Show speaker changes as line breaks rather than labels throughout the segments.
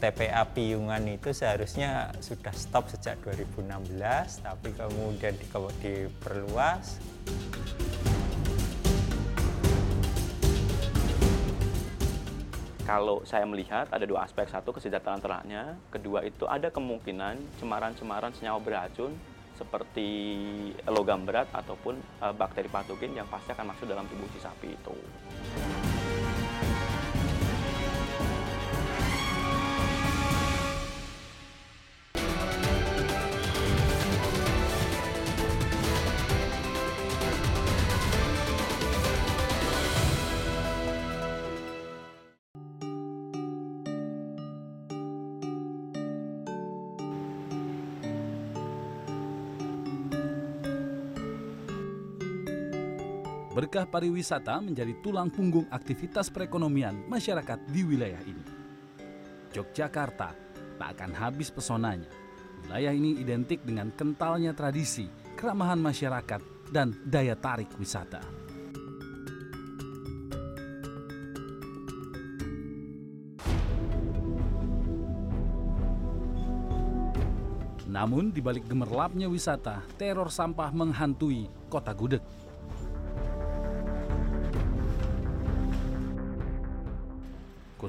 TPA Piyungan itu seharusnya sudah stop sejak 2016, tapi kemudian di, diperluas.
Kalau saya melihat ada dua aspek, satu kesejahteraan ternaknya, kedua itu ada kemungkinan cemaran-cemaran senyawa beracun seperti logam berat ataupun uh, bakteri patogen yang pasti akan masuk dalam tubuh si sapi itu.
Berkah pariwisata menjadi tulang punggung aktivitas perekonomian masyarakat di wilayah ini. Yogyakarta tak akan habis pesonanya. Wilayah ini identik dengan kentalnya tradisi, keramahan masyarakat, dan daya tarik wisata. Namun di balik gemerlapnya wisata, teror sampah menghantui kota Gudeg.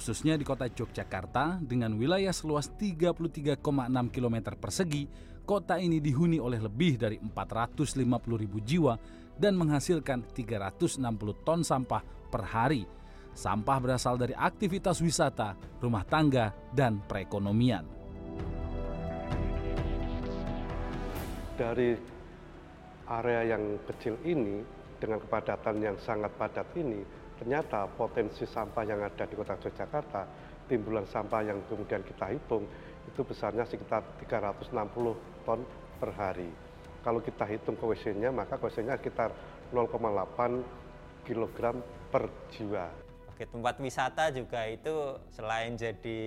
Khususnya di kota Yogyakarta dengan wilayah seluas 33,6 km persegi, kota ini dihuni oleh lebih dari 450 ribu jiwa dan menghasilkan 360 ton sampah per hari. Sampah berasal dari aktivitas wisata, rumah tangga, dan perekonomian.
Dari area yang kecil ini, dengan kepadatan yang sangat padat ini, ternyata potensi sampah yang ada di kota Yogyakarta, timbulan sampah yang kemudian kita hitung, itu besarnya sekitar 360 ton per hari. Kalau kita hitung ke WC-nya, maka WC-nya sekitar 0,8 kg per jiwa.
Oke, tempat wisata juga itu selain jadi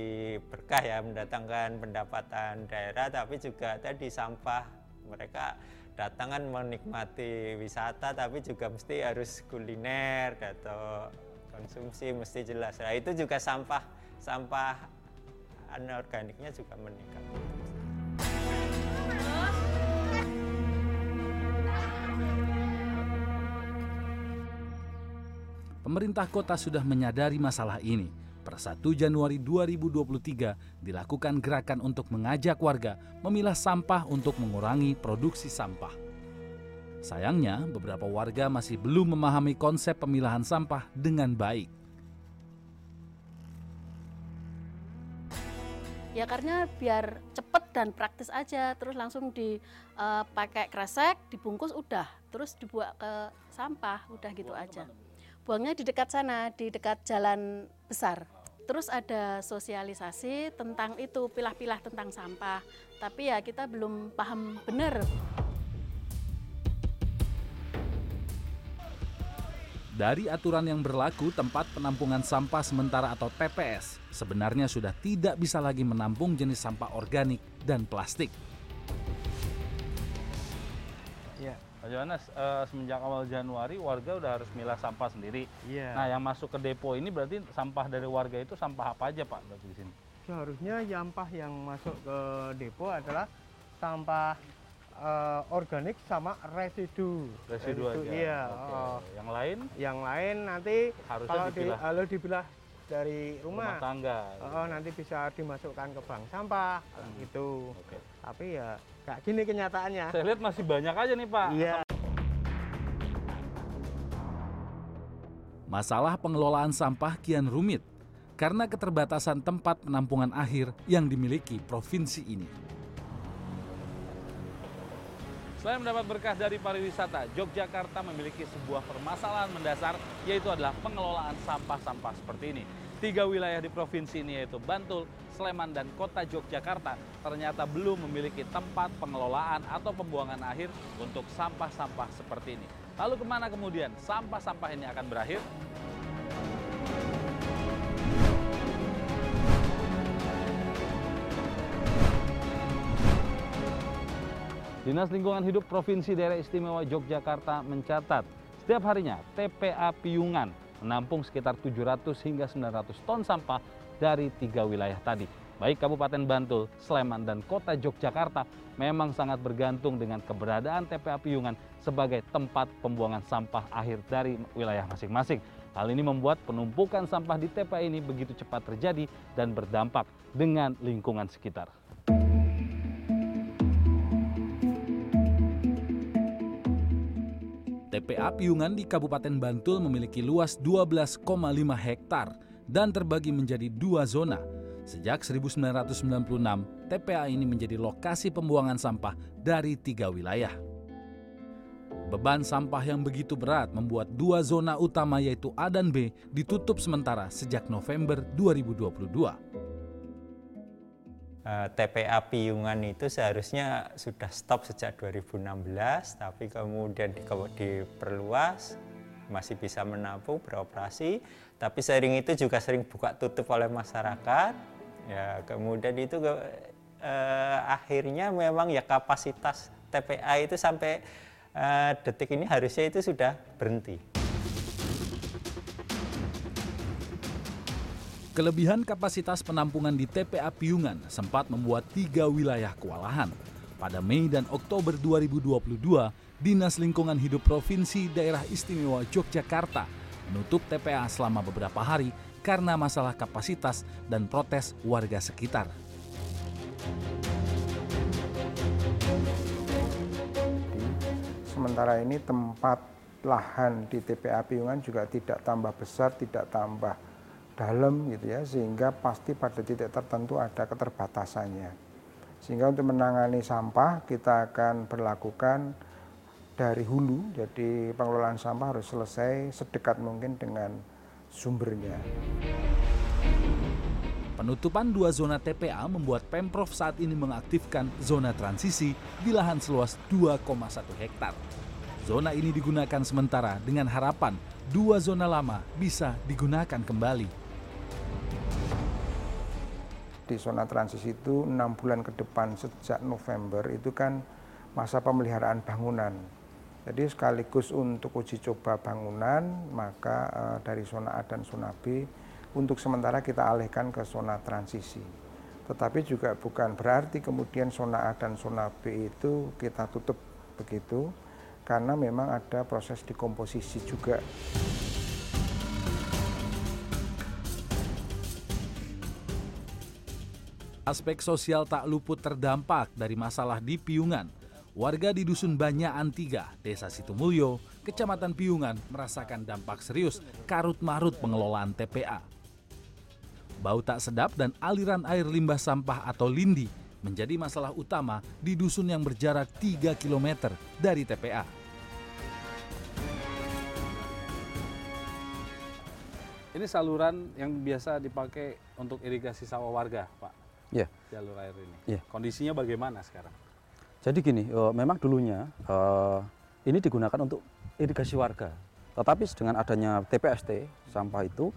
berkah ya mendatangkan pendapatan daerah, tapi juga tadi sampah mereka datang kan menikmati wisata tapi juga mesti harus kuliner atau konsumsi mesti jelas. Nah itu juga sampah sampah anorganiknya juga meningkat.
Pemerintah kota sudah menyadari masalah ini Per 1 Januari 2023 dilakukan gerakan untuk mengajak warga memilah sampah untuk mengurangi produksi sampah. Sayangnya, beberapa warga masih belum memahami konsep pemilahan sampah dengan baik.
Ya karena biar cepet dan praktis aja, terus langsung dipakai uh, kresek, dibungkus udah, terus dibuat ke sampah, udah gitu aja buangnya di dekat sana, di dekat jalan besar. Terus ada sosialisasi tentang itu, pilah-pilah tentang sampah. Tapi ya kita belum paham benar.
Dari aturan yang berlaku, tempat penampungan sampah sementara atau TPS sebenarnya sudah tidak bisa lagi menampung jenis sampah organik dan plastik.
Pak Johannes, uh, semenjak awal Januari warga udah harus milah sampah sendiri.
Iya.
Nah, yang masuk ke depo ini berarti sampah dari warga itu sampah apa aja Pak berarti di sini?
Seharusnya sampah yang masuk ke depo adalah sampah uh, organik sama residu.
Residu, residu aja.
Iya.
Okay. Uh, yang lain?
Yang lain nanti
Harusnya
kalau
dipilah.
Di, kalau dipilah dari rumah,
rumah tangga.
Uh, nanti bisa dimasukkan ke bank sampah hmm. gitu.
Okay.
Tapi ya Kayak gini kenyataannya.
Saya lihat masih banyak aja nih Pak.
Iya.
Masalah pengelolaan sampah kian rumit karena keterbatasan tempat penampungan akhir yang dimiliki provinsi ini.
Selain mendapat berkah dari pariwisata, Yogyakarta memiliki sebuah permasalahan mendasar yaitu adalah pengelolaan sampah-sampah seperti ini. Tiga wilayah di provinsi ini yaitu Bantul, Sleman, dan kota Yogyakarta ternyata belum memiliki tempat pengelolaan atau pembuangan akhir untuk sampah-sampah seperti ini. Lalu ke mana kemudian sampah-sampah ini akan berakhir? Dinas Lingkungan Hidup Provinsi Daerah Istimewa Yogyakarta mencatat setiap harinya TPA Piyungan menampung sekitar 700 hingga 900 ton sampah dari tiga wilayah tadi. baik Kabupaten Bantul, Sleman, dan Kota Yogyakarta memang sangat bergantung dengan keberadaan TPA Piyungan sebagai tempat pembuangan sampah akhir dari wilayah masing-masing. Hal ini membuat penumpukan sampah di TPA ini begitu cepat terjadi dan berdampak dengan lingkungan sekitar.
TPA Piungan di Kabupaten Bantul memiliki luas 12,5 hektar dan terbagi menjadi dua zona. Sejak 1996, TPA ini menjadi lokasi pembuangan sampah dari tiga wilayah. Beban sampah yang begitu berat membuat dua zona utama yaitu A dan B ditutup sementara sejak November 2022.
Eh, TPA Piyungan itu seharusnya sudah stop sejak 2016, tapi kemudian di, diperluas, masih bisa menampung, beroperasi, tapi sering itu juga sering buka tutup oleh masyarakat. Ya, kemudian itu eh, akhirnya memang ya kapasitas TPA itu sampai eh, detik ini harusnya itu sudah berhenti.
Kelebihan kapasitas penampungan di TPA Piungan sempat membuat tiga wilayah kewalahan. Pada Mei dan Oktober 2022, Dinas Lingkungan Hidup Provinsi Daerah Istimewa Yogyakarta menutup TPA selama beberapa hari karena masalah kapasitas dan protes warga sekitar.
Sementara ini tempat lahan di TPA Piungan juga tidak tambah besar, tidak tambah dalam gitu ya sehingga pasti pada titik tertentu ada keterbatasannya. Sehingga untuk menangani sampah kita akan berlakukan dari hulu jadi pengelolaan sampah harus selesai sedekat mungkin dengan sumbernya.
Penutupan dua zona TPA membuat Pemprov saat ini mengaktifkan zona transisi di lahan seluas 2,1 hektar. Zona ini digunakan sementara dengan harapan dua zona lama bisa digunakan kembali
di zona transisi itu enam bulan ke depan sejak November itu kan masa pemeliharaan bangunan. Jadi sekaligus untuk uji coba bangunan, maka uh, dari zona A dan zona B untuk sementara kita alihkan ke zona transisi. Tetapi juga bukan berarti kemudian zona A dan zona B itu kita tutup begitu, karena memang ada proses dekomposisi juga.
Aspek sosial tak luput terdampak dari masalah di Piungan. Warga di Dusun Banyaan Tiga, Desa Situmulyo, Kecamatan Piungan merasakan dampak serius karut-marut pengelolaan TPA. Bau tak sedap dan aliran air limbah sampah atau lindi menjadi masalah utama di dusun yang berjarak 3 km dari TPA.
Ini saluran yang biasa dipakai untuk irigasi sawah warga, Pak
yeah.
jalur air ini.
Yeah.
Kondisinya bagaimana sekarang?
Jadi gini, uh, memang dulunya uh, ini digunakan untuk irigasi warga. Tetapi dengan adanya TPST sampah itu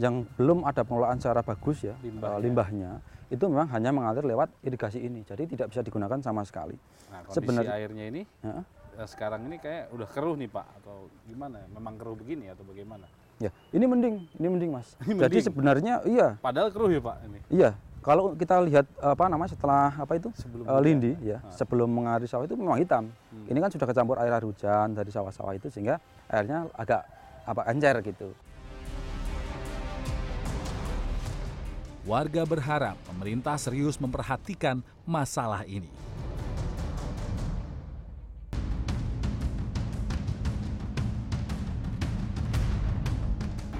yang belum ada pengelolaan secara bagus ya limbahnya, uh, limbahnya itu memang hanya mengalir lewat irigasi ini. Jadi tidak bisa digunakan sama sekali.
Nah, kondisi Sebenarnya, airnya ini ya? sekarang ini kayak udah keruh nih Pak atau gimana? Memang keruh begini atau bagaimana?
Ya, ini mending, ini mending Mas. Ini Jadi mending. sebenarnya iya.
Padahal keruh ya Pak ini.
Iya, kalau kita lihat apa namanya setelah apa itu sebelum uh, lindi ya, nah. sebelum mengairi sawah itu memang hitam. Hmm. Ini kan sudah kecampur air, air hujan dari sawah-sawah itu sehingga airnya agak apa encer gitu.
Warga berharap pemerintah serius memperhatikan masalah ini.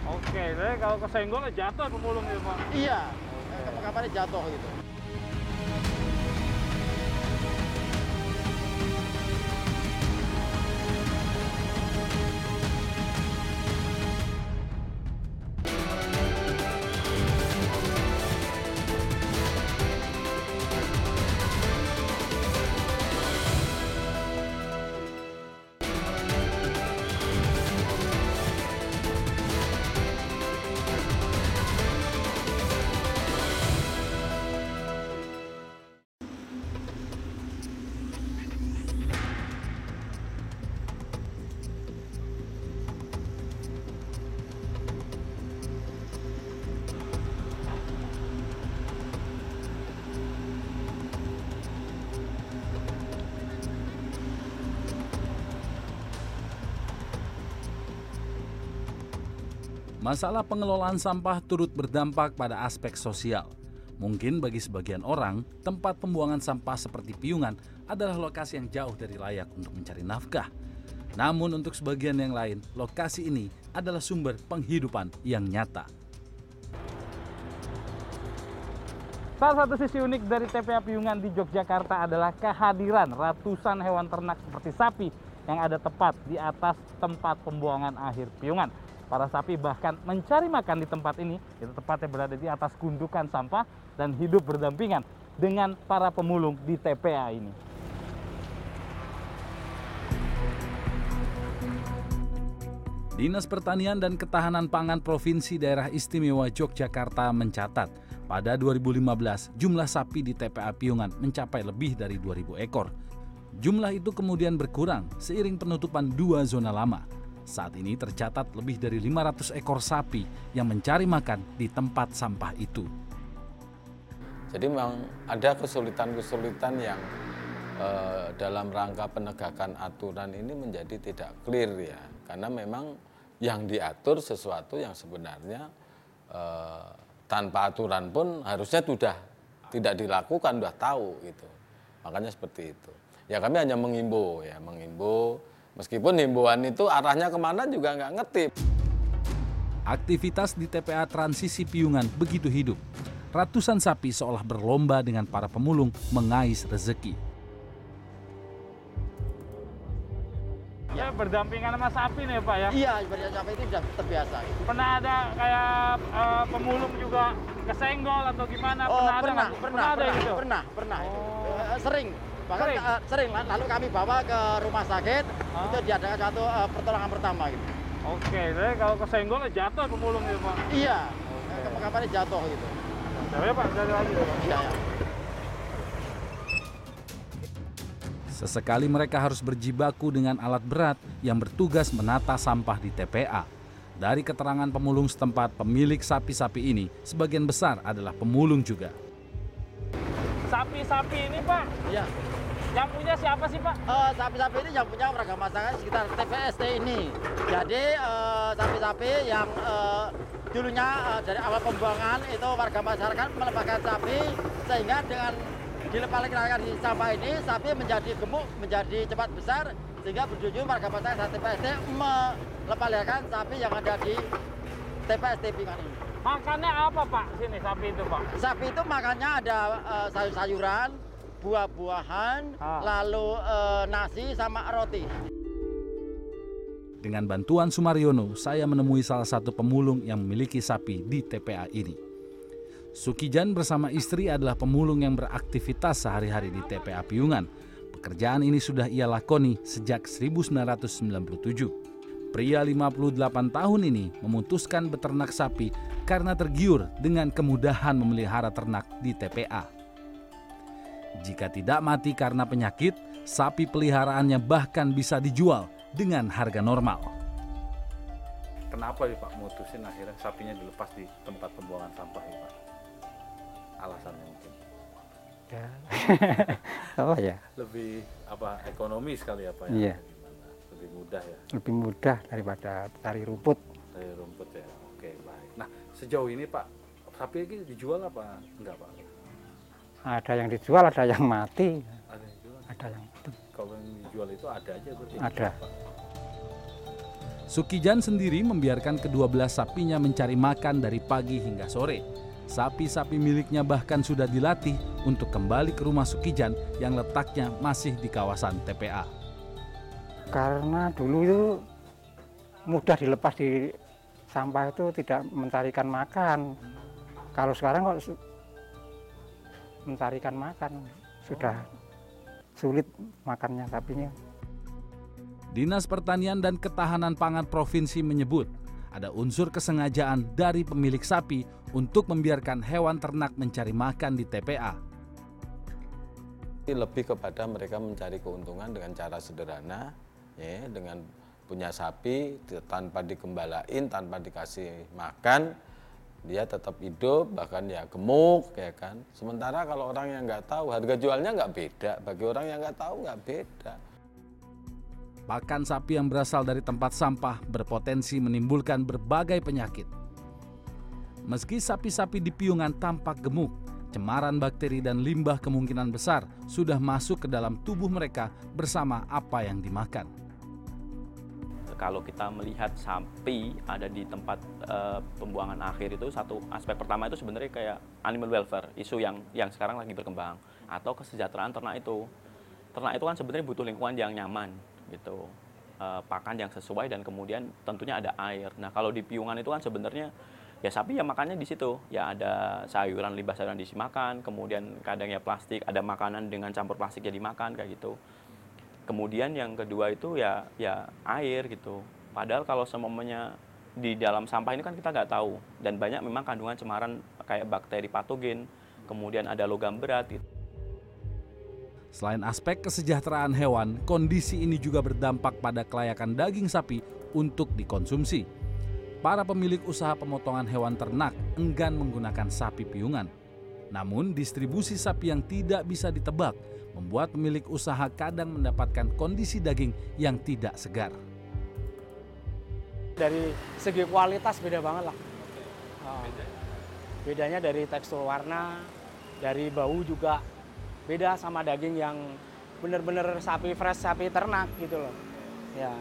Oke, saya kalau kesenggol jatuh pemulung ya Pak?
Iya, kapan-kapan jatuh gitu.
Masalah pengelolaan sampah turut berdampak pada aspek sosial. Mungkin bagi sebagian orang, tempat pembuangan sampah seperti piungan adalah lokasi yang jauh dari layak untuk mencari nafkah. Namun untuk sebagian yang lain, lokasi ini adalah sumber penghidupan yang nyata.
Salah satu sisi unik dari TPA Piungan di Yogyakarta adalah kehadiran ratusan hewan ternak seperti sapi yang ada tepat di atas tempat pembuangan akhir Piungan. Para sapi bahkan mencari makan di tempat ini, itu tepatnya berada di atas gundukan sampah dan hidup berdampingan dengan para pemulung di TPA ini.
Dinas Pertanian dan Ketahanan Pangan Provinsi Daerah Istimewa Yogyakarta mencatat pada 2015 jumlah sapi di TPA Piungan mencapai lebih dari 2000 ekor. Jumlah itu kemudian berkurang seiring penutupan dua zona lama. Saat ini tercatat lebih dari 500 ekor sapi yang mencari makan di tempat sampah itu.
Jadi memang ada kesulitan-kesulitan yang eh, dalam rangka penegakan aturan ini menjadi tidak clear ya, karena memang yang diatur sesuatu yang sebenarnya eh, tanpa aturan pun harusnya sudah tidak dilakukan, sudah tahu gitu. Makanya seperti itu. Ya kami hanya mengimbau ya, mengimbau. Meskipun himbauan itu arahnya ke mana juga nggak ngerti.
Aktivitas di TPA Transisi Piungan begitu hidup. Ratusan sapi seolah berlomba dengan para pemulung mengais rezeki.
Ya berdampingan sama sapi nih Pak ya?
Iya, berdampingan sapi itu sudah terbiasa. Gitu.
Pernah ada kayak uh, pemulung juga kesenggol atau gimana?
Oh,
pernah,
pernah,
ada
pernah,
pernah,
pernah,
ada
pernah,
gitu?
pernah, pernah.
Oh.
Uh, sering, bahkan
Sering?
uh, sering. Lalu kami bawa ke rumah sakit,
Hah?
itu diadakan satu uh, pertolongan pertama gitu.
Oke, jadi kalau kesenggol ya jatuh pemulung gitu Pak?
Iya, okay. kapan jatuh gitu.
Coba ya Pak, cari lagi ya Pak.
Iya, ya.
Sesekali mereka harus berjibaku dengan alat berat yang bertugas menata sampah di TPA. Dari keterangan pemulung setempat, pemilik sapi-sapi ini sebagian besar adalah pemulung juga.
Sapi-sapi ini Pak,
Iya.
Yang punya siapa sih Pak?
Eh, sapi-sapi ini yang punya warga masyarakat sekitar TPST ini. Jadi eh, sapi-sapi yang eh, dulunya eh, dari awal pembuangan itu warga masyarakat melepaskan sapi sehingga dengan dilepaskan di sampah ini sapi menjadi gemuk, menjadi cepat besar sehingga berjujur warga masyarakat TPST melepaskan sapi yang ada di TPST Pingan ini.
Makannya apa Pak sini sapi itu Pak?
Sapi itu makannya ada eh, sayur-sayuran, buah-buahan,
Ah.
lalu eh, nasi sama roti.
Dengan bantuan Sumaryono, saya menemui salah satu pemulung yang memiliki sapi di TPA ini. Sukijan bersama istri adalah pemulung yang beraktivitas sehari-hari di TPA Piungan. Pekerjaan ini sudah ia lakoni sejak 1997. Pria 58 tahun ini memutuskan beternak sapi karena tergiur dengan kemudahan memelihara ternak di TPA. Jika tidak mati karena penyakit, sapi peliharaannya bahkan bisa dijual dengan harga normal.
Kenapa ya Pak mutusin akhirnya sapinya dilepas di tempat pembuangan sampah ya Pak? Alasannya mungkin
Ya. oh ya,
lebih apa ekonomi sekali apa ya?
Iya.
Gimana? Lebih mudah ya
lebih mudah daripada cari rumput.
dari rumput ya. Oke baik. Nah sejauh ini Pak sapi ini dijual apa enggak Pak?
Ada yang dijual, ada yang mati,
Ada yang jual?
ada yang
Kalau yang dijual itu ada aja berarti?
Ada.
Sukijan sendiri membiarkan kedua belas sapinya mencari makan dari pagi hingga sore. Sapi-sapi miliknya bahkan sudah dilatih untuk kembali ke rumah Sukijan yang letaknya masih di kawasan TPA.
karena dulu itu mudah dilepas di sampah itu tidak mencarikan makan. Kalau sekarang kok mencarikan makan sudah sulit makannya sapinya.
Dinas Pertanian dan Ketahanan Pangan Provinsi menyebut ada unsur kesengajaan dari pemilik sapi untuk membiarkan hewan ternak mencari makan di TPA.
Ini lebih kepada mereka mencari keuntungan dengan cara sederhana, ya, dengan punya sapi tanpa digembalain, tanpa dikasih makan, dia tetap hidup, bahkan ya gemuk, ya kan. Sementara kalau orang yang nggak tahu, harga jualnya nggak beda. Bagi orang yang nggak tahu nggak beda.
pakan sapi yang berasal dari tempat sampah berpotensi menimbulkan berbagai penyakit. Meski sapi-sapi di piungan tampak gemuk, cemaran bakteri dan limbah kemungkinan besar sudah masuk ke dalam tubuh mereka bersama apa yang dimakan.
Kalau kita melihat sapi ada di tempat uh, pembuangan akhir itu satu aspek pertama itu sebenarnya kayak animal welfare, isu yang yang sekarang lagi berkembang atau kesejahteraan ternak itu. Ternak itu kan sebenarnya butuh lingkungan yang nyaman gitu. Uh, pakan yang sesuai dan kemudian tentunya ada air. Nah, kalau di piungan itu kan sebenarnya ya sapi ya makannya di situ ya ada sayuran limbah sayuran diisi makan kemudian kadang ya plastik ada makanan dengan campur plastik jadi makan kayak gitu kemudian yang kedua itu ya ya air gitu padahal kalau semuanya di dalam sampah ini kan kita nggak tahu dan banyak memang kandungan cemaran kayak bakteri patogen kemudian ada logam berat gitu.
Selain aspek kesejahteraan hewan, kondisi ini juga berdampak pada kelayakan daging sapi untuk dikonsumsi para pemilik usaha pemotongan hewan ternak enggan menggunakan sapi piungan. Namun, distribusi sapi yang tidak bisa ditebak membuat pemilik usaha kadang mendapatkan kondisi daging yang tidak segar.
Dari segi kualitas beda banget lah. Bedanya dari tekstur warna, dari bau juga beda sama daging yang benar-benar sapi fresh, sapi ternak gitu loh. Ya.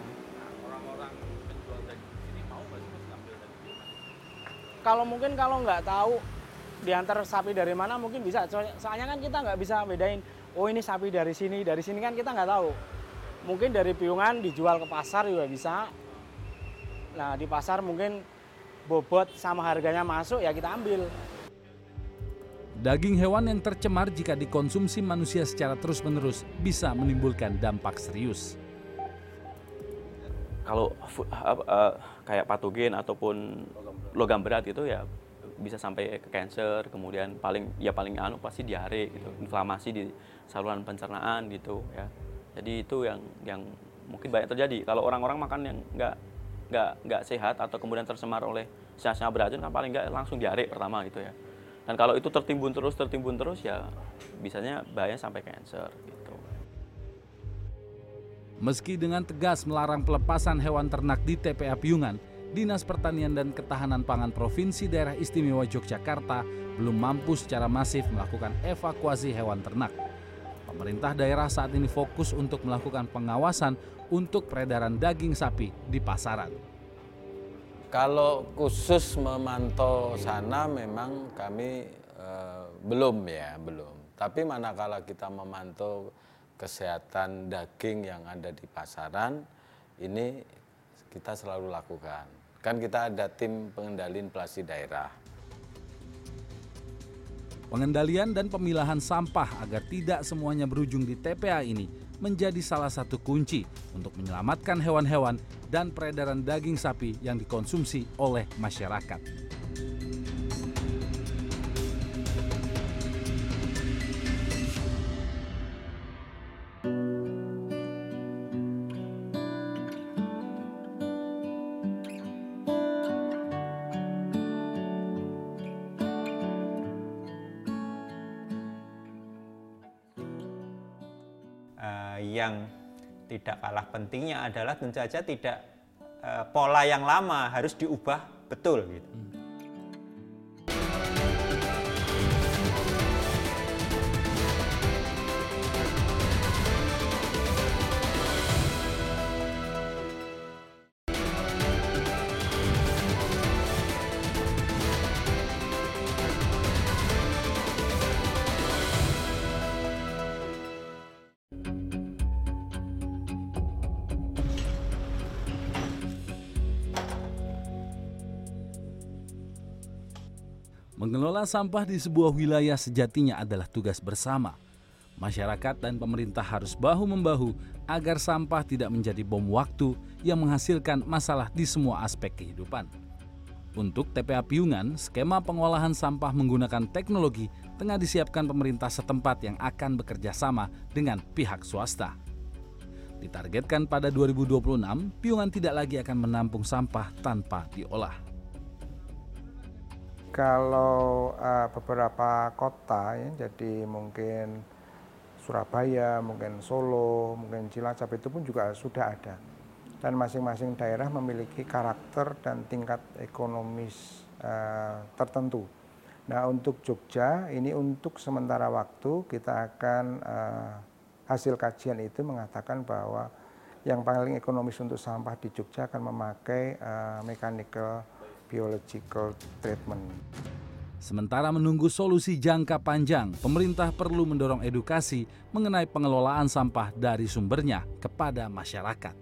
kalau mungkin kalau nggak tahu diantar sapi dari mana mungkin bisa soalnya kan kita nggak bisa bedain oh ini sapi dari sini dari sini kan kita nggak tahu. Mungkin dari piungan dijual ke pasar juga bisa. Nah di pasar mungkin bobot sama harganya masuk ya kita ambil.
Daging hewan yang tercemar jika dikonsumsi manusia secara terus-menerus bisa menimbulkan dampak serius.
Kalau uh, uh, kayak patogen ataupun logam berat itu ya bisa sampai ke cancer, kemudian paling ya paling anu pasti diare gitu, inflamasi di saluran pencernaan gitu ya. Jadi itu yang yang mungkin banyak terjadi. Kalau orang-orang makan yang nggak nggak nggak sehat atau kemudian tercemar oleh senyawa beracun kan paling nggak langsung diare pertama gitu ya. Dan kalau itu tertimbun terus tertimbun terus ya bisanya bahaya sampai cancer gitu.
Meski dengan tegas melarang pelepasan hewan ternak di TPA Piungan, Dinas Pertanian dan Ketahanan Pangan Provinsi Daerah Istimewa Yogyakarta belum mampu secara masif melakukan evakuasi hewan ternak. Pemerintah daerah saat ini fokus untuk melakukan pengawasan untuk peredaran daging sapi di pasaran.
Kalau khusus memantau sana memang kami eh, belum ya, belum. Tapi manakala kita memantau kesehatan daging yang ada di pasaran, ini kita selalu lakukan. Kan kita ada tim pengendali inflasi daerah.
Pengendalian dan pemilahan sampah agar tidak semuanya berujung di TPA ini menjadi salah satu kunci untuk menyelamatkan hewan-hewan dan peredaran daging sapi yang dikonsumsi oleh masyarakat.
Pentingnya adalah tentu saja tidak uh, pola yang lama harus diubah betul gitu. Hmm.
Mengelola sampah di sebuah wilayah sejatinya adalah tugas bersama. Masyarakat dan pemerintah harus bahu-membahu agar sampah tidak menjadi bom waktu yang menghasilkan masalah di semua aspek kehidupan. Untuk TPA Piungan, skema pengolahan sampah menggunakan teknologi tengah disiapkan pemerintah setempat yang akan bekerja sama dengan pihak swasta. Ditargetkan pada 2026, Piungan tidak lagi akan menampung sampah tanpa diolah.
Kalau uh, beberapa kota ya, jadi mungkin Surabaya, mungkin Solo, mungkin Cilacap itu pun juga sudah ada. Dan masing-masing daerah memiliki karakter dan tingkat ekonomis uh, tertentu. Nah untuk Jogja ini untuk sementara waktu kita akan uh, hasil kajian itu mengatakan bahwa yang paling ekonomis untuk sampah di Jogja akan memakai uh, mechanical biological treatment.
Sementara menunggu solusi jangka panjang, pemerintah perlu mendorong edukasi mengenai pengelolaan sampah dari sumbernya kepada masyarakat.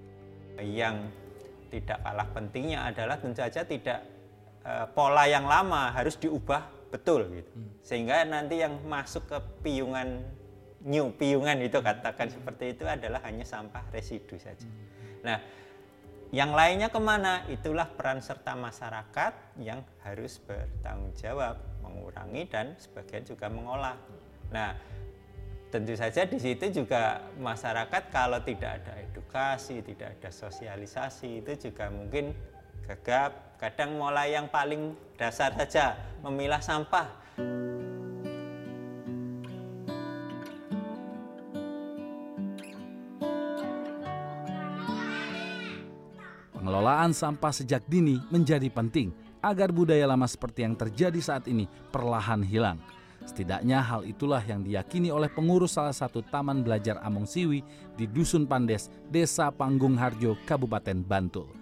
Yang tidak kalah pentingnya adalah tentu saja tidak uh, pola yang lama harus diubah betul gitu. Hmm. Sehingga nanti yang masuk ke piungan new piungan itu katakan seperti itu adalah hanya sampah residu saja. Hmm. Nah, yang lainnya ke mana? Itulah peran serta masyarakat yang harus bertanggung jawab, mengurangi dan sebagian juga mengolah. Nah, tentu saja di situ juga masyarakat kalau tidak ada edukasi, tidak ada sosialisasi itu juga mungkin gegap. Kadang mulai yang paling dasar saja memilah sampah.
Pengelolaan sampah sejak dini menjadi penting agar budaya lama seperti yang terjadi saat ini perlahan hilang. Setidaknya hal itulah yang diyakini oleh pengurus salah satu taman belajar Among Siwi di Dusun Pandes, Desa Panggung Harjo, Kabupaten Bantul.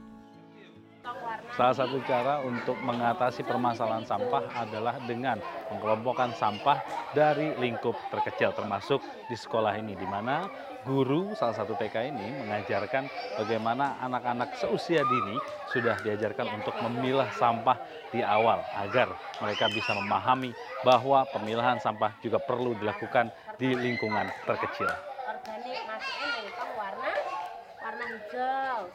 Salah satu cara untuk mengatasi permasalahan sampah adalah dengan mengelompokkan sampah dari lingkup terkecil termasuk di sekolah ini di mana guru salah satu TK ini mengajarkan bagaimana anak-anak seusia dini sudah diajarkan untuk memilah sampah di awal agar mereka bisa memahami bahwa pemilahan sampah juga perlu dilakukan di lingkungan terkecil. Organik masih warna warna hijau,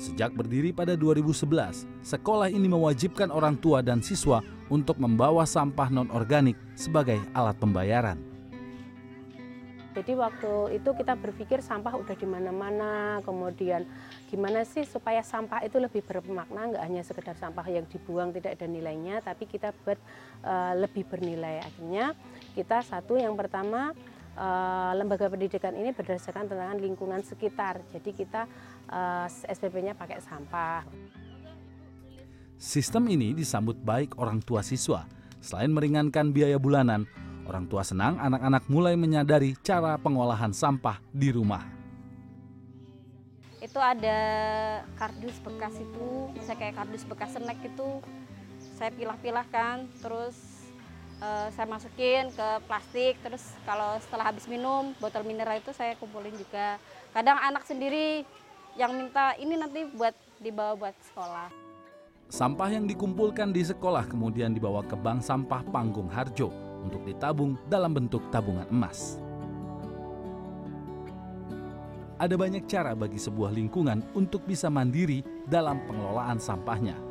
Sejak berdiri pada 2011, sekolah ini mewajibkan orang tua dan siswa untuk membawa sampah non-organik sebagai alat pembayaran.
Jadi waktu itu kita berpikir sampah udah di mana-mana, kemudian gimana sih supaya sampah itu lebih bermakna, nggak hanya sekedar sampah yang dibuang tidak ada nilainya, tapi kita buat uh, lebih bernilai. Akhirnya kita satu yang pertama uh, lembaga pendidikan ini berdasarkan tentang lingkungan sekitar. Jadi kita uh, eh, SPP-nya pakai sampah.
Sistem ini disambut baik orang tua siswa. Selain meringankan biaya bulanan, orang tua senang anak-anak mulai menyadari cara pengolahan sampah di rumah.
Itu ada kardus bekas itu, saya kayak kardus bekas snack itu, saya pilah-pilahkan, terus uh, saya masukin ke plastik terus kalau setelah habis minum botol mineral itu saya kumpulin juga kadang anak sendiri yang minta ini nanti buat dibawa buat sekolah
Sampah yang dikumpulkan di sekolah kemudian dibawa ke bank sampah Panggung Harjo untuk ditabung dalam bentuk tabungan emas. Ada banyak cara bagi sebuah lingkungan untuk bisa mandiri dalam pengelolaan sampahnya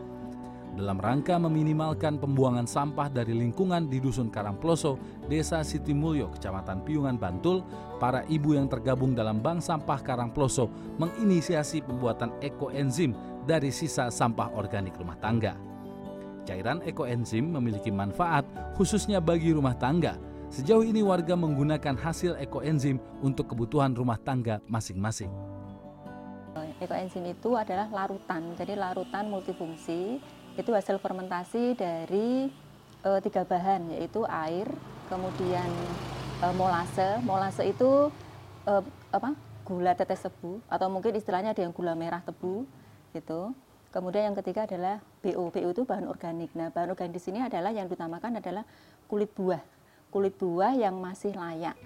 dalam rangka meminimalkan pembuangan sampah dari lingkungan di Dusun Karangploso, Desa Sitimulyo, Kecamatan Piungan, Bantul, para ibu yang tergabung dalam Bank Sampah Karangploso menginisiasi pembuatan ekoenzim dari sisa sampah organik rumah tangga. Cairan ekoenzim memiliki manfaat khususnya bagi rumah tangga. Sejauh ini warga menggunakan hasil ekoenzim untuk kebutuhan rumah tangga masing-masing.
Ekoenzim itu adalah larutan, jadi larutan multifungsi itu hasil fermentasi dari e, tiga bahan yaitu air, kemudian e, molase. Molase itu e, apa? gula tetes tebu atau mungkin istilahnya ada yang gula merah tebu gitu. Kemudian yang ketiga adalah BO. BO itu bahan organik. Nah, bahan organik di sini adalah yang diutamakan adalah kulit buah. Kulit buah yang masih layak.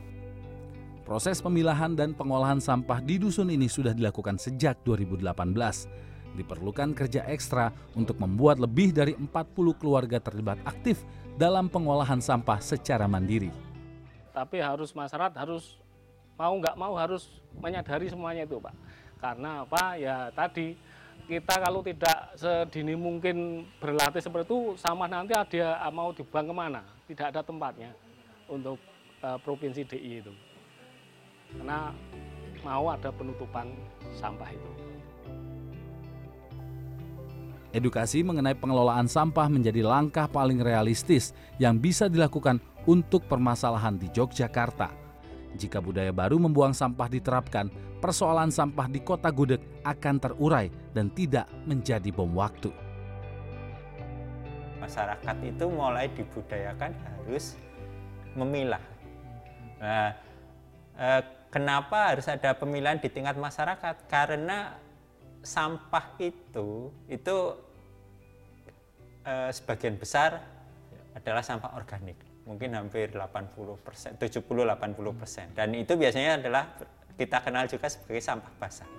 Proses pemilahan dan pengolahan sampah di dusun ini sudah dilakukan sejak 2018 diperlukan kerja ekstra untuk membuat lebih dari 40 keluarga terlibat aktif dalam pengolahan sampah secara mandiri.
Tapi harus masyarakat harus mau nggak mau harus menyadari semuanya itu Pak. Karena apa ya tadi kita kalau tidak sedini mungkin berlatih seperti itu sama nanti ada mau dibuang ke mana tidak ada tempatnya untuk uh, provinsi DI itu karena mau ada penutupan sampah itu.
Edukasi mengenai pengelolaan sampah menjadi langkah paling realistis yang bisa dilakukan untuk permasalahan di Yogyakarta. Jika budaya baru membuang sampah diterapkan, persoalan sampah di kota Gudeg akan terurai dan tidak menjadi bom waktu.
Masyarakat itu mulai dibudayakan harus memilah. Nah, eh, kenapa harus ada pemilihan di tingkat masyarakat? Karena sampah itu itu eh, sebagian besar adalah sampah organik. Mungkin hampir 80 persen 70 80 persen. Dan itu biasanya adalah kita kenal juga sebagai sampah basah